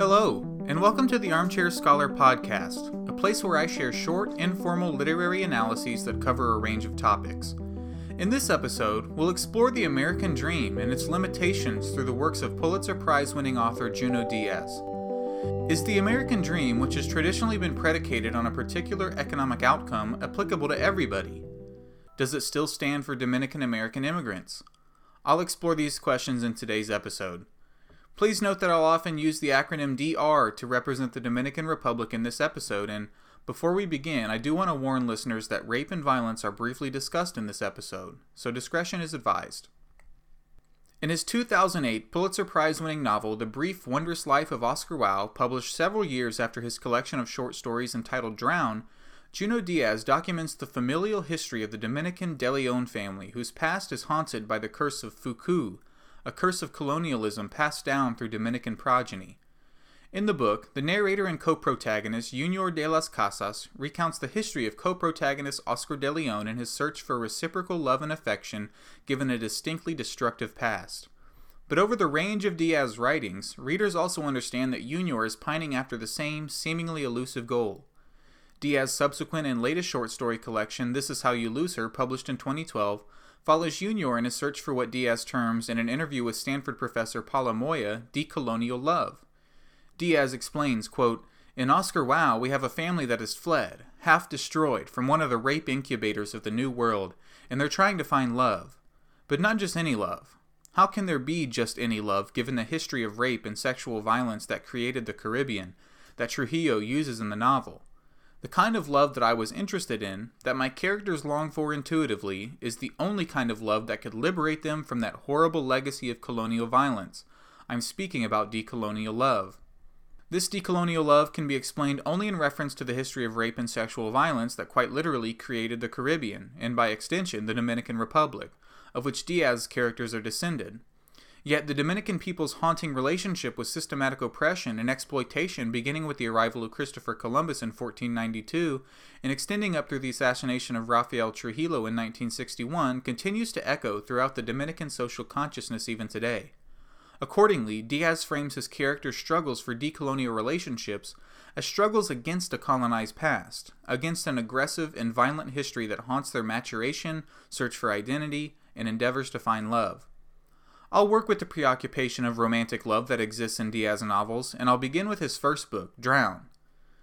Hello, and welcome to the Armchair Scholar Podcast, a place where I share short, informal literary analyses that cover a range of topics. In this episode, we'll explore the American dream and its limitations through the works of Pulitzer Prize winning author Junot Diaz. Is the American dream, which has traditionally been predicated on a particular economic outcome, applicable to everybody? Does it still stand for Dominican American immigrants? I'll explore these questions in today's episode. Please note that I'll often use the acronym DR to represent the Dominican Republic in this episode, and before we begin, I do want to warn listeners that rape and violence are briefly discussed in this episode, so discretion is advised. In his 2008 Pulitzer Prize winning novel, The Brief Wondrous Life of Oscar Wao, published several years after his collection of short stories entitled Drown, Junot Diaz documents the familial history of the Dominican De Leon family, whose past is haunted by the curse of Fuku, a curse of colonialism passed down through Dominican progeny. In the book, the narrator and co protagonist Junior de las Casas recounts the history of co protagonist Oscar de Leon and his search for reciprocal love and affection given a distinctly destructive past. But over the range of Diaz's writings, readers also understand that Junior is pining after the same, seemingly elusive goal. Diaz's subsequent and latest short story collection, This Is How You Lose Her, published in 2012, follows Junior in his search for what Diaz terms in an interview with Stanford professor Paula Moya decolonial love. Diaz explains, quote, In Oscar Wao, we have a family that has fled, half destroyed, from one of the rape incubators of the New World, and they're trying to find love. But not just any love. How can there be just any love given the history of rape and sexual violence that created the Caribbean, that Trujillo uses in the novel? The kind of love that I was interested in, that my characters long for intuitively, is the only kind of love that could liberate them from that horrible legacy of colonial violence. I'm speaking about decolonial love. This decolonial love can be explained only in reference to the history of rape and sexual violence that quite literally created the Caribbean, and by extension, the Dominican Republic, of which Diaz's characters are descended. Yet the Dominican people's haunting relationship with systematic oppression and exploitation, beginning with the arrival of Christopher Columbus in 1492 and extending up through the assassination of Rafael Trujillo in 1961, continues to echo throughout the Dominican social consciousness even today. Accordingly, Diaz frames his character's struggles for decolonial relationships as struggles against a colonized past, against an aggressive and violent history that haunts their maturation, search for identity, and endeavors to find love. I'll work with the preoccupation of romantic love that exists in Diaz novels, and I'll begin with his first book, Drown.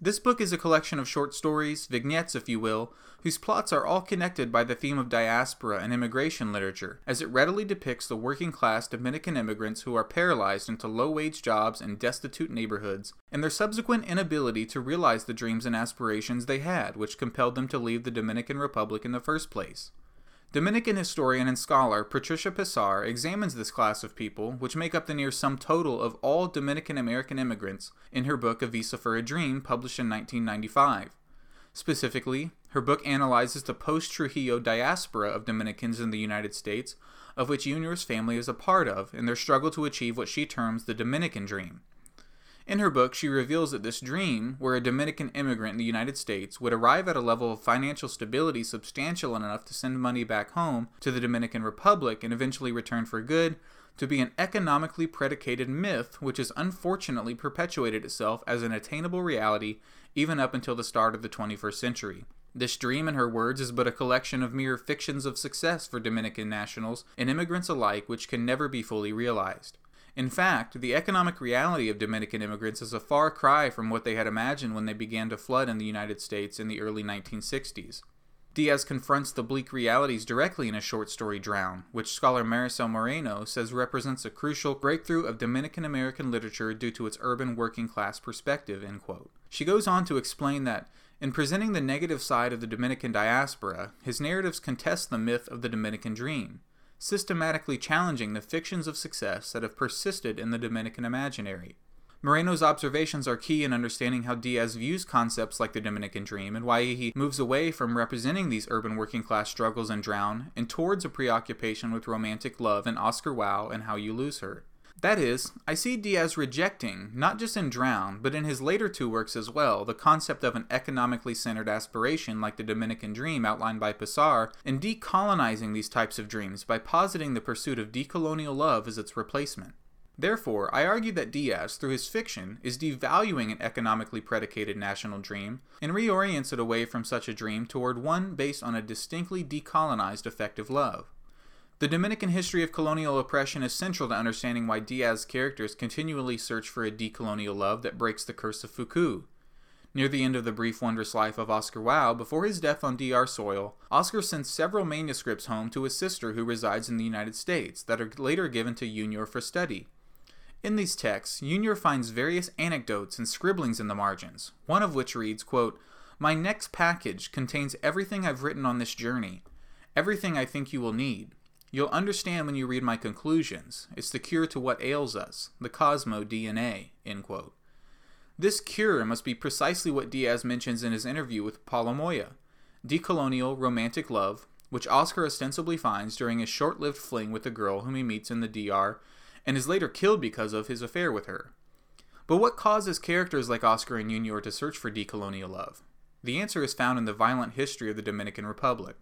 This book is a collection of short stories, vignettes if you will, whose plots are all connected by the theme of diaspora and immigration literature, as it readily depicts the working class Dominican immigrants who are paralyzed into low wage jobs in destitute neighborhoods, and their subsequent inability to realize the dreams and aspirations they had, which compelled them to leave the Dominican Republic in the first place. Dominican historian and scholar Patricia Pessar examines this class of people, which make up the near sum total of all Dominican American immigrants, in her book A Visa for a Dream, published in 1995. Specifically, her book analyzes the post Trujillo diaspora of Dominicans in the United States, of which Junior's family is a part of, and their struggle to achieve what she terms the Dominican dream. In her book, she reveals that this dream, where a Dominican immigrant in the United States would arrive at a level of financial stability substantial enough to send money back home to the Dominican Republic and eventually return for good, to be an economically predicated myth which has unfortunately perpetuated itself as an attainable reality even up until the start of the 21st century. This dream, in her words, is but a collection of mere fictions of success for Dominican nationals and immigrants alike which can never be fully realized. In fact, the economic reality of Dominican immigrants is a far cry from what they had imagined when they began to flood in the United States in the early 1960s. Diaz confronts the bleak realities directly in a short story Drown, which scholar Marisel Moreno says represents a crucial breakthrough of Dominican American literature due to its urban working class perspective. She goes on to explain that in presenting the negative side of the Dominican diaspora, his narratives contest the myth of the Dominican dream systematically challenging the fictions of success that have persisted in the Dominican imaginary. Moreno's observations are key in understanding how Diaz views concepts like the Dominican dream and why he moves away from representing these urban working class struggles and drown and towards a preoccupation with romantic love in Oscar Wao and How You Lose Her. That is, I see Diaz rejecting, not just in Drown, but in his later two works as well, the concept of an economically centered aspiration like the Dominican dream outlined by Pessar, and decolonizing these types of dreams by positing the pursuit of decolonial love as its replacement. Therefore, I argue that Diaz, through his fiction, is devaluing an economically predicated national dream and reorients it away from such a dream toward one based on a distinctly decolonized effective love. The Dominican history of colonial oppression is central to understanding why Diaz's characters continually search for a decolonial love that breaks the curse of Fuku. Near the end of the brief, wondrous life of Oscar Wao, before his death on DR soil, Oscar sends several manuscripts home to his sister who resides in the United States that are later given to Junior for study. In these texts, Junior finds various anecdotes and scribblings in the margins, one of which reads, quote, My next package contains everything I've written on this journey, everything I think you will need. You'll understand when you read my conclusions. It's the cure to what ails us, the Cosmo DNA. This cure must be precisely what Diaz mentions in his interview with Paula Moya decolonial romantic love, which Oscar ostensibly finds during his short lived fling with a girl whom he meets in the DR and is later killed because of his affair with her. But what causes characters like Oscar and Junior to search for decolonial love? The answer is found in the violent history of the Dominican Republic.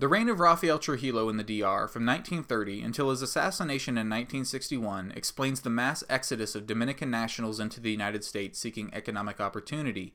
The reign of Rafael Trujillo in the DR from 1930 until his assassination in 1961 explains the mass exodus of Dominican nationals into the United States seeking economic opportunity,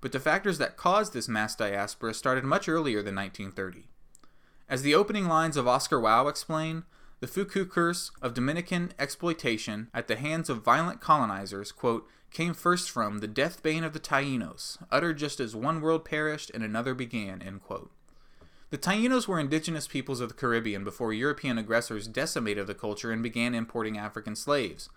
but the factors that caused this mass diaspora started much earlier than 1930. As the opening lines of Oscar Wao explain, the Fuku curse of Dominican exploitation at the hands of violent colonizers, quote, came first from the death bane of the Tainos, uttered just as one world perished and another began, end quote. The Tainos were indigenous peoples of the Caribbean before European aggressors decimated the culture and began importing African slaves.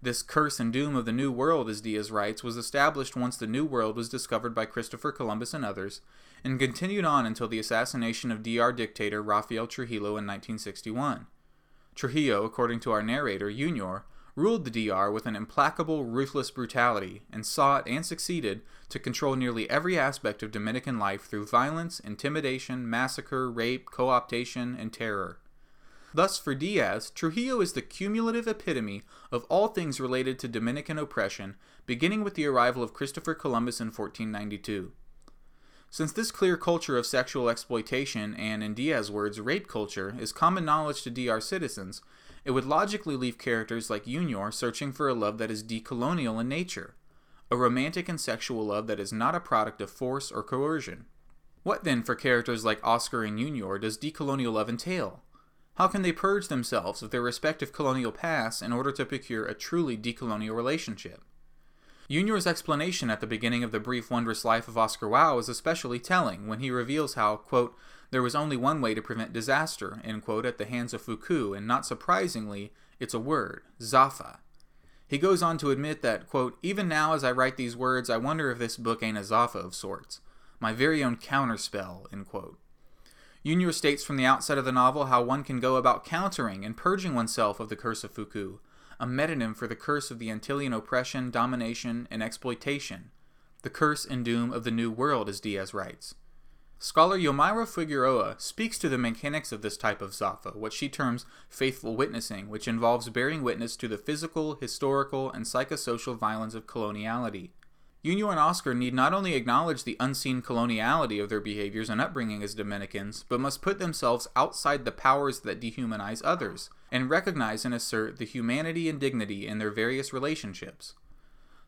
This curse and doom of the New World, as Diaz writes, was established once the New World was discovered by Christopher Columbus and others, and continued on until the assassination of DR dictator Rafael Trujillo in 1961. Trujillo, according to our narrator, Junior, ruled the DR with an implacable, ruthless brutality, and sought and succeeded to control nearly every aspect of Dominican life through violence, intimidation, massacre, rape, co optation, and terror. Thus, for Diaz, Trujillo is the cumulative epitome of all things related to Dominican oppression, beginning with the arrival of Christopher Columbus in 1492. Since this clear culture of sexual exploitation and, in Diaz's words, rape culture is common knowledge to DR citizens, it would logically leave characters like Junior searching for a love that is decolonial in nature, a romantic and sexual love that is not a product of force or coercion. What then, for characters like Oscar and Junior, does decolonial love entail? How can they purge themselves of their respective colonial pasts in order to procure a truly decolonial relationship? Junior's explanation at the beginning of the brief wondrous life of Oscar Wao is especially telling when he reveals how, quote, there was only one way to prevent disaster, end quote, at the hands of Fuku, and not surprisingly, it's a word, Zafa. He goes on to admit that, quote, even now as I write these words, I wonder if this book ain't a Zafa of sorts, my very own counterspell, end quote. Junior states from the outset of the novel how one can go about countering and purging oneself of the curse of Fuku, a metonym for the curse of the Antillean oppression, domination, and exploitation, the curse and doom of the New World, as Diaz writes. Scholar Yomaira Figueroa speaks to the mechanics of this type of Zafa, what she terms faithful witnessing, which involves bearing witness to the physical, historical, and psychosocial violence of coloniality. Junior and Oscar need not only acknowledge the unseen coloniality of their behaviors and upbringing as Dominicans, but must put themselves outside the powers that dehumanize others, and recognize and assert the humanity and dignity in their various relationships.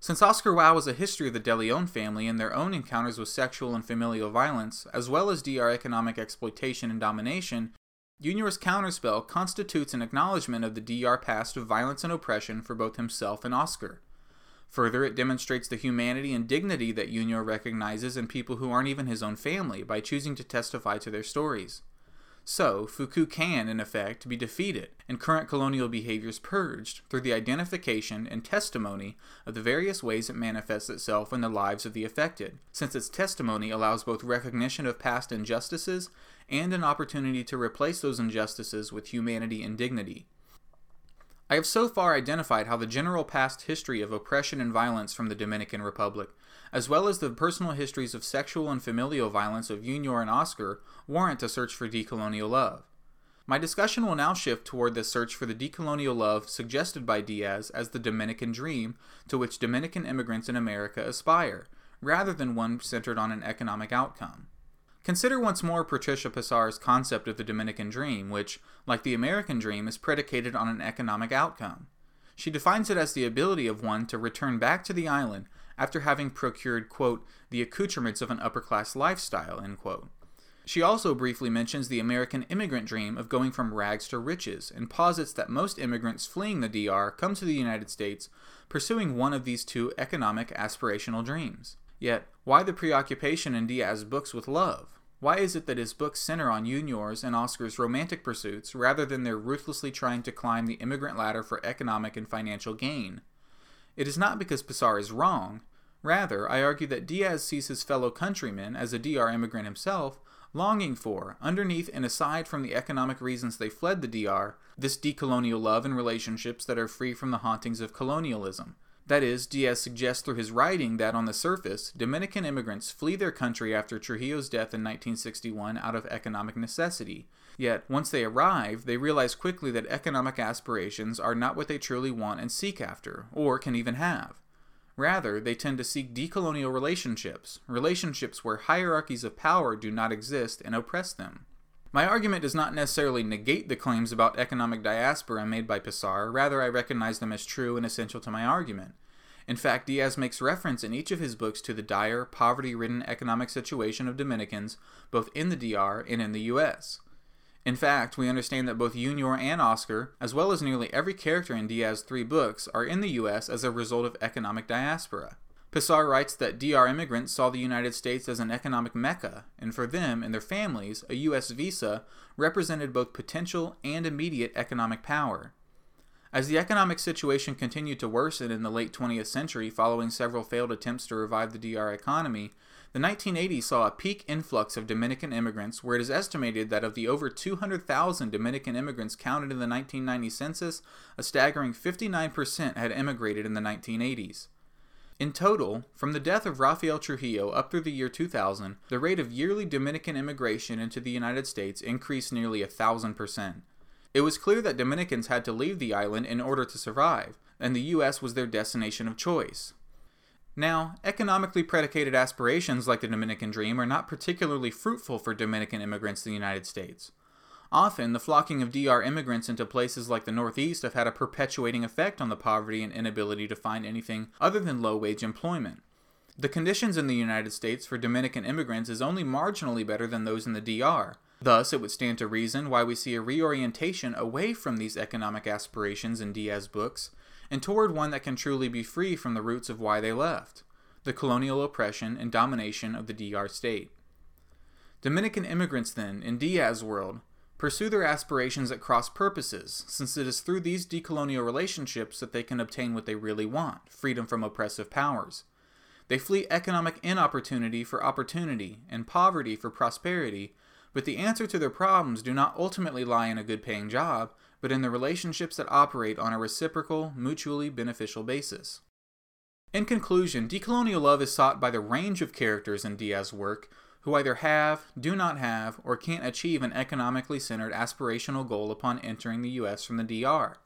Since Oscar Wao is a history of the De Leon family and their own encounters with sexual and familial violence, as well as DR economic exploitation and domination, Junior's counterspell constitutes an acknowledgement of the DR past of violence and oppression for both himself and Oscar. Further, it demonstrates the humanity and dignity that Junior recognizes in people who aren't even his own family by choosing to testify to their stories. So, Fuku can, in effect, be defeated and current colonial behaviors purged through the identification and testimony of the various ways it manifests itself in the lives of the affected, since its testimony allows both recognition of past injustices and an opportunity to replace those injustices with humanity and dignity. I have so far identified how the general past history of oppression and violence from the Dominican Republic, as well as the personal histories of sexual and familial violence of Junior and Oscar, warrant a search for decolonial love. My discussion will now shift toward the search for the decolonial love suggested by Diaz as the Dominican dream to which Dominican immigrants in America aspire, rather than one centered on an economic outcome. Consider once more Patricia Pessar's concept of the Dominican dream, which, like the American dream, is predicated on an economic outcome. She defines it as the ability of one to return back to the island after having procured, quote, the accoutrements of an upper class lifestyle, end quote. She also briefly mentions the American immigrant dream of going from rags to riches and posits that most immigrants fleeing the DR come to the United States pursuing one of these two economic aspirational dreams. Yet, why the preoccupation in Diaz's books with love? Why is it that his books center on Junior's and Oscar's romantic pursuits rather than their ruthlessly trying to climb the immigrant ladder for economic and financial gain? It is not because Pessar is wrong. Rather, I argue that Diaz sees his fellow countrymen, as a DR immigrant himself, longing for, underneath and aside from the economic reasons they fled the DR, this decolonial love and relationships that are free from the hauntings of colonialism, that is, Diaz suggests through his writing that on the surface, Dominican immigrants flee their country after Trujillo's death in 1961 out of economic necessity. Yet, once they arrive, they realize quickly that economic aspirations are not what they truly want and seek after, or can even have. Rather, they tend to seek decolonial relationships, relationships where hierarchies of power do not exist and oppress them. My argument does not necessarily negate the claims about economic diaspora made by Pessar, rather, I recognize them as true and essential to my argument. In fact, Diaz makes reference in each of his books to the dire, poverty ridden economic situation of Dominicans, both in the DR and in the US. In fact, we understand that both Junior and Oscar, as well as nearly every character in Diaz's three books, are in the US as a result of economic diaspora. Pessar writes that DR immigrants saw the United States as an economic mecca, and for them and their families, a U.S. visa represented both potential and immediate economic power. As the economic situation continued to worsen in the late 20th century following several failed attempts to revive the DR economy, the 1980s saw a peak influx of Dominican immigrants, where it is estimated that of the over 200,000 Dominican immigrants counted in the 1990 census, a staggering 59% had immigrated in the 1980s. In total, from the death of Rafael Trujillo up through the year 2000, the rate of yearly Dominican immigration into the United States increased nearly a thousand percent. It was clear that Dominicans had to leave the island in order to survive, and the U.S. was their destination of choice. Now, economically predicated aspirations like the Dominican dream are not particularly fruitful for Dominican immigrants to the United States. Often, the flocking of DR immigrants into places like the Northeast have had a perpetuating effect on the poverty and inability to find anything other than low wage employment. The conditions in the United States for Dominican immigrants is only marginally better than those in the DR. Thus, it would stand to reason why we see a reorientation away from these economic aspirations in Diaz's books and toward one that can truly be free from the roots of why they left the colonial oppression and domination of the DR state. Dominican immigrants, then, in Diaz's world, pursue their aspirations at cross purposes, since it is through these decolonial relationships that they can obtain what they really want freedom from oppressive powers. They flee economic inopportunity for opportunity and poverty for prosperity, but the answer to their problems do not ultimately lie in a good paying job, but in the relationships that operate on a reciprocal, mutually beneficial basis. In conclusion, decolonial love is sought by the range of characters in Diaz's work who either have, do not have, or can't achieve an economically centered aspirational goal upon entering the U.S. from the DR.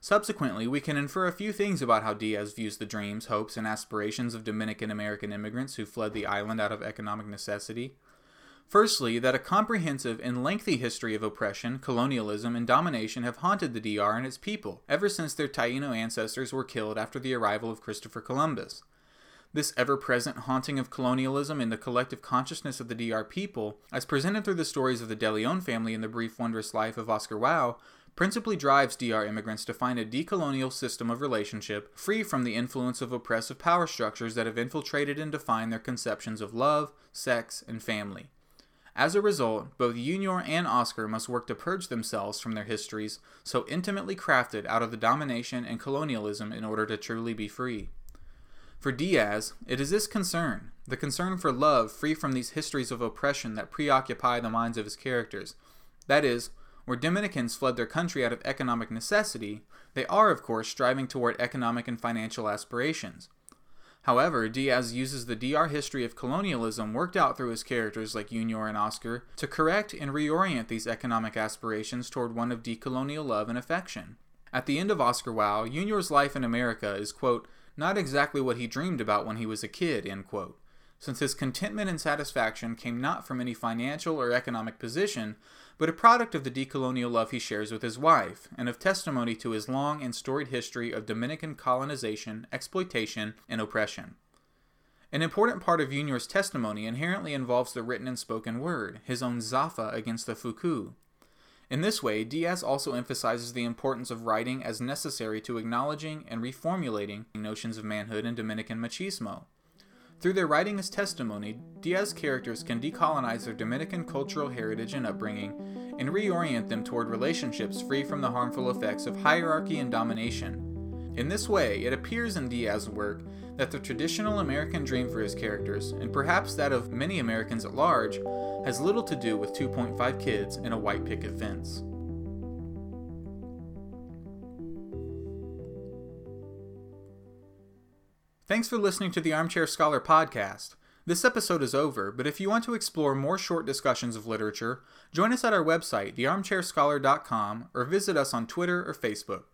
Subsequently, we can infer a few things about how Diaz views the dreams, hopes, and aspirations of Dominican American immigrants who fled the island out of economic necessity. Firstly, that a comprehensive and lengthy history of oppression, colonialism, and domination have haunted the DR and its people ever since their Taino ancestors were killed after the arrival of Christopher Columbus. This ever present haunting of colonialism in the collective consciousness of the DR people, as presented through the stories of the De Leon family in the brief wondrous life of Oscar Wao, principally drives DR immigrants to find a decolonial system of relationship free from the influence of oppressive power structures that have infiltrated and defined their conceptions of love, sex, and family. As a result, both Junior and Oscar must work to purge themselves from their histories so intimately crafted out of the domination and colonialism in order to truly be free. For Diaz, it is this concern, the concern for love free from these histories of oppression that preoccupy the minds of his characters. That is, where Dominicans fled their country out of economic necessity, they are, of course, striving toward economic and financial aspirations. However, Diaz uses the DR history of colonialism worked out through his characters like Junior and Oscar to correct and reorient these economic aspirations toward one of decolonial love and affection. At the end of Oscar Wao, Junior's life in America is, quote, not exactly what he dreamed about when he was a kid, end quote, since his contentment and satisfaction came not from any financial or economic position, but a product of the decolonial love he shares with his wife, and of testimony to his long and storied history of Dominican colonization, exploitation, and oppression. An important part of Junior's testimony inherently involves the written and spoken word, his own Zafa against the Fuku. In this way, Diaz also emphasizes the importance of writing as necessary to acknowledging and reformulating notions of manhood and Dominican machismo. Through their writing as testimony, Diaz characters can decolonize their Dominican cultural heritage and upbringing and reorient them toward relationships free from the harmful effects of hierarchy and domination. In this way, it appears in Diaz's work that the traditional American dream for his characters, and perhaps that of many Americans at large, has little to do with 2.5 kids and a white picket fence. Thanks for listening to the Armchair Scholar podcast. This episode is over, but if you want to explore more short discussions of literature, join us at our website, thearmchairscholar.com, or visit us on Twitter or Facebook.